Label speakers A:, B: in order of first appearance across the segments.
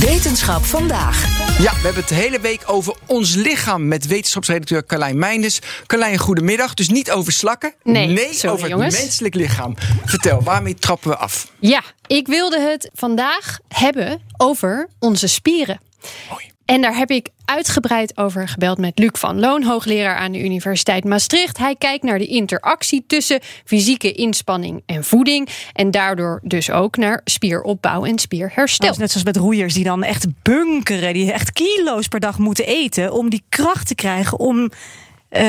A: Wetenschap vandaag.
B: Ja, we hebben het de hele week over ons lichaam met wetenschapsredacteur Carlijn Meinders. Carlijn, goedemiddag. Dus niet over slakken.
C: Nee, sorry,
B: over
C: jongens.
B: het menselijk lichaam. Vertel, waarmee trappen we af?
C: Ja, ik wilde het vandaag hebben over onze spieren.
B: Mooi.
C: En daar heb ik uitgebreid over gebeld met Luc van Loon, hoogleraar aan de Universiteit Maastricht. Hij kijkt naar de interactie tussen fysieke inspanning en voeding. En daardoor dus ook naar spieropbouw en spierherstel.
D: Dat is net zoals met roeiers die dan echt bunkeren, die echt kilo's per dag moeten eten om die kracht te krijgen om eh,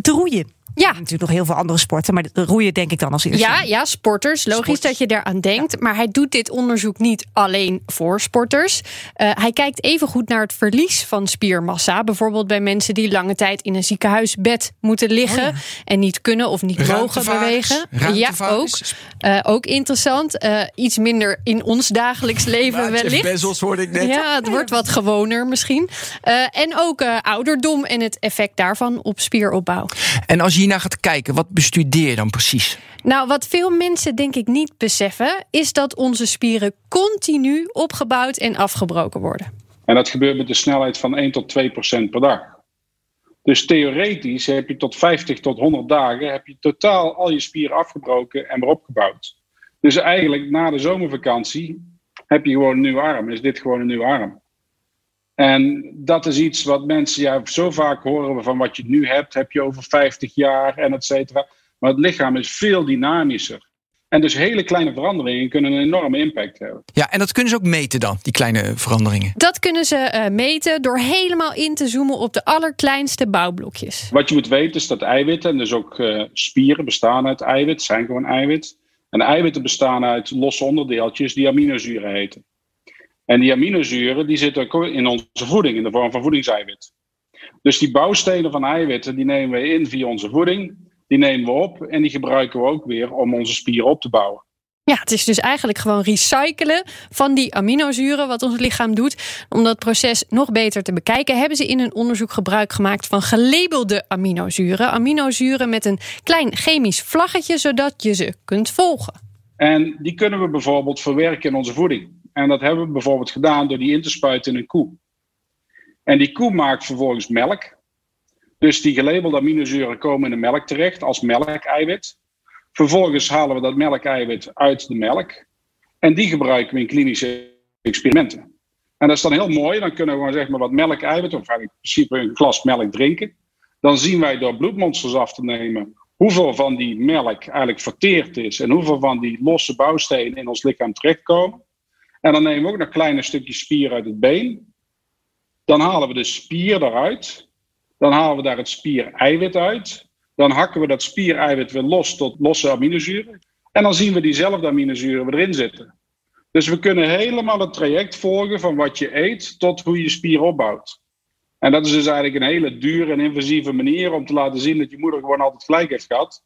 D: te roeien.
C: Ja.
D: Natuurlijk nog heel veel andere sporten, maar de roeien denk ik dan als eerste.
C: Ja, ja, sporters. Logisch dat je daaraan denkt. Maar hij doet dit onderzoek niet alleen voor sporters. Eh, hij kijkt even goed naar het verlies van spiermassa. Bijvoorbeeld bij mensen die lange tijd in een ziekenhuisbed moeten liggen. En niet kunnen of niet mogen bewegen. Ja, ook. Eh, ook interessant. Eh, iets minder in ons dagelijks leven
B: Maar Jeff
C: wellicht.
B: Bezos hoorde ik net.
C: Ja, het wordt wat gewoner misschien. Eh, en ook eh, ouderdom en het effect daarvan op spieropbouw.
B: En als je hiernaar gaat kijken, wat bestudeer je dan precies?
C: Nou, wat veel mensen denk ik niet beseffen, is dat onze spieren continu opgebouwd en afgebroken worden.
E: En dat gebeurt met een snelheid van 1 tot 2 procent per dag. Dus theoretisch heb je tot 50 tot 100 dagen heb je totaal al je spieren afgebroken en weer opgebouwd. Dus eigenlijk na de zomervakantie heb je gewoon een nieuwe arm. Is dit gewoon een nieuwe arm? En dat is iets wat mensen, ja, zo vaak horen we van wat je nu hebt, heb je over 50 jaar en et cetera. Maar het lichaam is veel dynamischer. En dus hele kleine veranderingen kunnen een enorme impact hebben.
B: Ja, en dat kunnen ze ook meten dan, die kleine veranderingen.
C: Dat kunnen ze eh, meten door helemaal in te zoomen op de allerkleinste bouwblokjes.
E: Wat je moet weten is dat eiwitten, en dus ook eh, spieren, bestaan uit eiwit, zijn gewoon eiwit. En eiwitten bestaan uit losse onderdeeltjes die aminozuren heten. En die aminozuren die zitten ook in onze voeding in de vorm van voedingseiwit. Dus die bouwstenen van eiwitten die nemen we in via onze voeding. Die nemen we op en die gebruiken we ook weer om onze spieren op te bouwen.
C: Ja, het is dus eigenlijk gewoon recyclen van die aminozuren wat ons lichaam doet. Om dat proces nog beter te bekijken, hebben ze in een onderzoek gebruik gemaakt van gelabelde aminozuren. Aminozuren met een klein chemisch vlaggetje, zodat je ze kunt volgen.
E: En die kunnen we bijvoorbeeld verwerken in onze voeding. En dat hebben we bijvoorbeeld gedaan door die in te spuiten in een koe. En die koe maakt vervolgens melk. Dus die gelabelde aminozuren komen in de melk terecht als melkeiwit. Vervolgens halen we dat melkeiwit uit de melk. En die gebruiken we in klinische experimenten. En dat is dan heel mooi. Dan kunnen we gewoon zeg maar wat melkeiwit, of in principe een glas melk drinken. Dan zien wij door bloedmonsters af te nemen hoeveel van die melk eigenlijk verteerd is. En hoeveel van die losse bouwstenen in ons lichaam terechtkomen. En dan nemen we ook nog kleine stukjes spier uit het been. Dan halen we de spier eruit. Dan halen we daar het spiereiwit uit. Dan hakken we dat spiereiwit weer los tot losse aminozuren. En dan zien we diezelfde aminozuren erin zitten. Dus we kunnen helemaal het traject volgen van wat je eet tot hoe je spier opbouwt. En dat is dus eigenlijk een hele dure en invasieve manier om te laten zien dat je moeder gewoon altijd gelijk heeft gehad.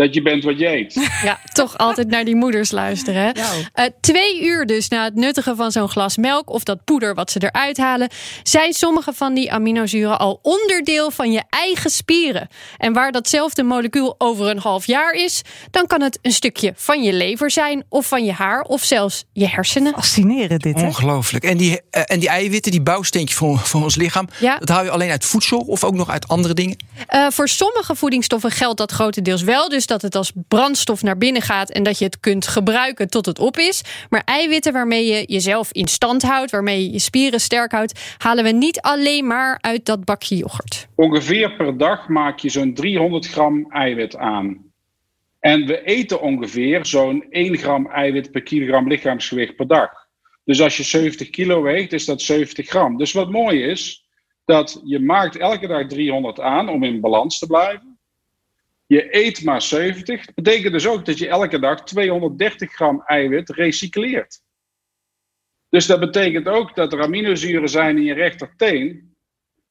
E: Dat je bent wat je eet.
C: Ja, toch altijd naar die moeders luisteren. Hè? Eh, twee uur dus na het nuttigen van zo'n glas melk of dat poeder wat ze eruit halen, zijn sommige van die aminozuren al onderdeel van je eigen spieren. En waar datzelfde molecuul over een half jaar is, dan kan het een stukje van je lever zijn, of van je haar, of zelfs je hersenen.
D: Fascinerend dit, hè?
B: Ongelooflijk. En die, eh, en die eiwitten, die bouwsteentje voor, voor ons lichaam,
C: Ja.
B: dat haal je alleen uit voedsel of ook nog uit andere dingen?
C: Eh, voor sommige voedingsstoffen geldt dat grotendeels wel. Dus dat het als brandstof naar binnen gaat en dat je het kunt gebruiken tot het op is. Maar eiwitten waarmee je jezelf in stand houdt, waarmee je je spieren sterk houdt, halen we niet alleen maar uit dat bakje yoghurt.
E: Ongeveer per dag maak je zo'n 300 gram eiwit aan. En we eten ongeveer zo'n 1 gram eiwit per kilogram lichaamsgewicht per dag. Dus als je 70 kilo weegt, is dat 70 gram. Dus wat mooi is, dat je maakt elke dag 300 aan om in balans te blijven. Je eet maar 70. Dat betekent dus ook dat je elke dag 230 gram eiwit recycleert. Dus dat betekent ook dat er aminozuren zijn in je rechterteen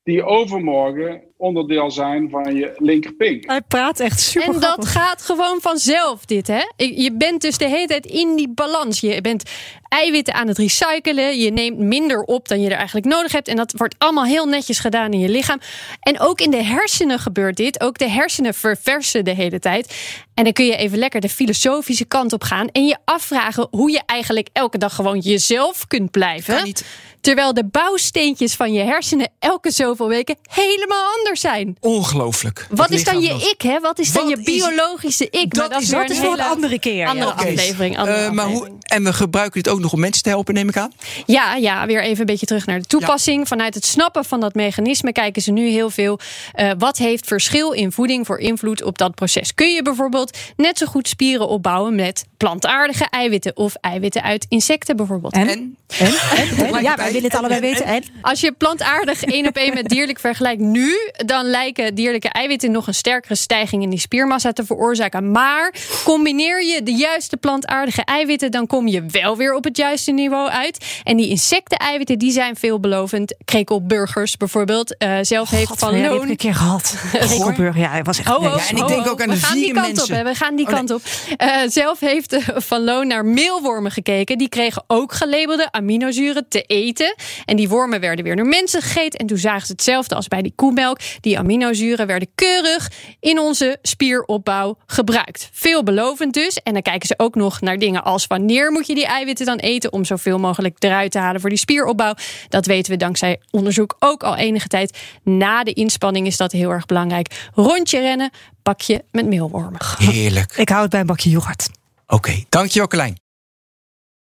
E: die overmorgen onderdeel zijn van je linkerpink.
D: Hij praat echt super
C: En dat gaat gewoon vanzelf, dit hè? Je bent dus de hele tijd in die balans. Je bent eiwitten aan het recyclen. Je neemt minder op dan je er eigenlijk nodig hebt. En dat wordt allemaal heel netjes gedaan in je lichaam. En ook in de hersenen gebeurt dit. Ook de hersenen verversen de hele tijd. En dan kun je even lekker de filosofische kant op gaan. En je afvragen hoe je eigenlijk elke dag gewoon jezelf kunt blijven.
B: Kan niet.
C: Terwijl de bouwsteentjes van je hersenen elke zoveel weken helemaal anders zijn.
B: Ongelooflijk.
C: Wat
B: Dat
C: is dan je
B: nog.
C: ik, hè? Wat is dan
B: Wat
C: je
B: is-
C: biologische ik?
B: Dat
C: Maar
B: is-
C: weer
D: dat is voor een
C: hele
D: andere keer.
C: Andere
D: ja.
C: Aflevering. Andere
B: Eh, maar hoe,
C: aflevering.
B: En we gebruiken dit ook nog om mensen te helpen, neem ik aan?
C: Ja, ja, weer even een beetje terug naar de toepassing. Vanuit het snappen van dat mechanisme kijken ze nu heel veel. eh, wat heeft verschil in voeding voor invloed op dat proces? Kun je bijvoorbeeld net zo goed spieren opbouwen met plantaardige eiwitten of eiwitten uit insecten bijvoorbeeld?
D: En?
B: En?
D: En? En? En? Ja, wij willen het allebei weten. En?
C: Als je plantaardig één op één met dierlijk vergelijkt nu, dan lijken dierlijke eiwitten nog een sterkere stijging in die spiermassa te veroorzaken. Maar combineer je de juiste plantaardige eiwitten, dan kom je wel weer op het juiste niveau uit. En die insecten-eiwitten, die zijn veelbelovend. Krekelburgers bijvoorbeeld. Eh, zelf heeft
D: God,
C: Van
D: ja,
C: Loon
D: een keer gehad. Rekelburg, ja, hij was echt...
C: Oh, oh,
B: Ja, en ik
C: oh,
B: denk
C: oh.
B: ook aan de mensen.
C: op. Hè. We gaan die
B: Oh, nee.
C: kant op. Eh, zelf heeft eh, Van Loon naar meelwormen gekeken. Die kregen ook gelabelde aminozuren te eten. En die wormen werden weer door mensen gegeten. En toen zagen ze hetzelfde als bij die koemelk. Die aminozuren werden keurig in onze spieropbouw gebruikt. Veelbelovend dus. En dan kijken ze ook nog naar dingen als wanneer moet je die eiwitten dan eten om zoveel mogelijk eruit te halen voor die spieropbouw. Dat weten we dankzij onderzoek ook al enige tijd. Na de inspanning is dat heel erg belangrijk. Rondje rennen, bakje met meelwormen.
B: Heerlijk.
D: Ik hou het bij een bakje yoghurt.
B: Oké, dankjewel Carlijn.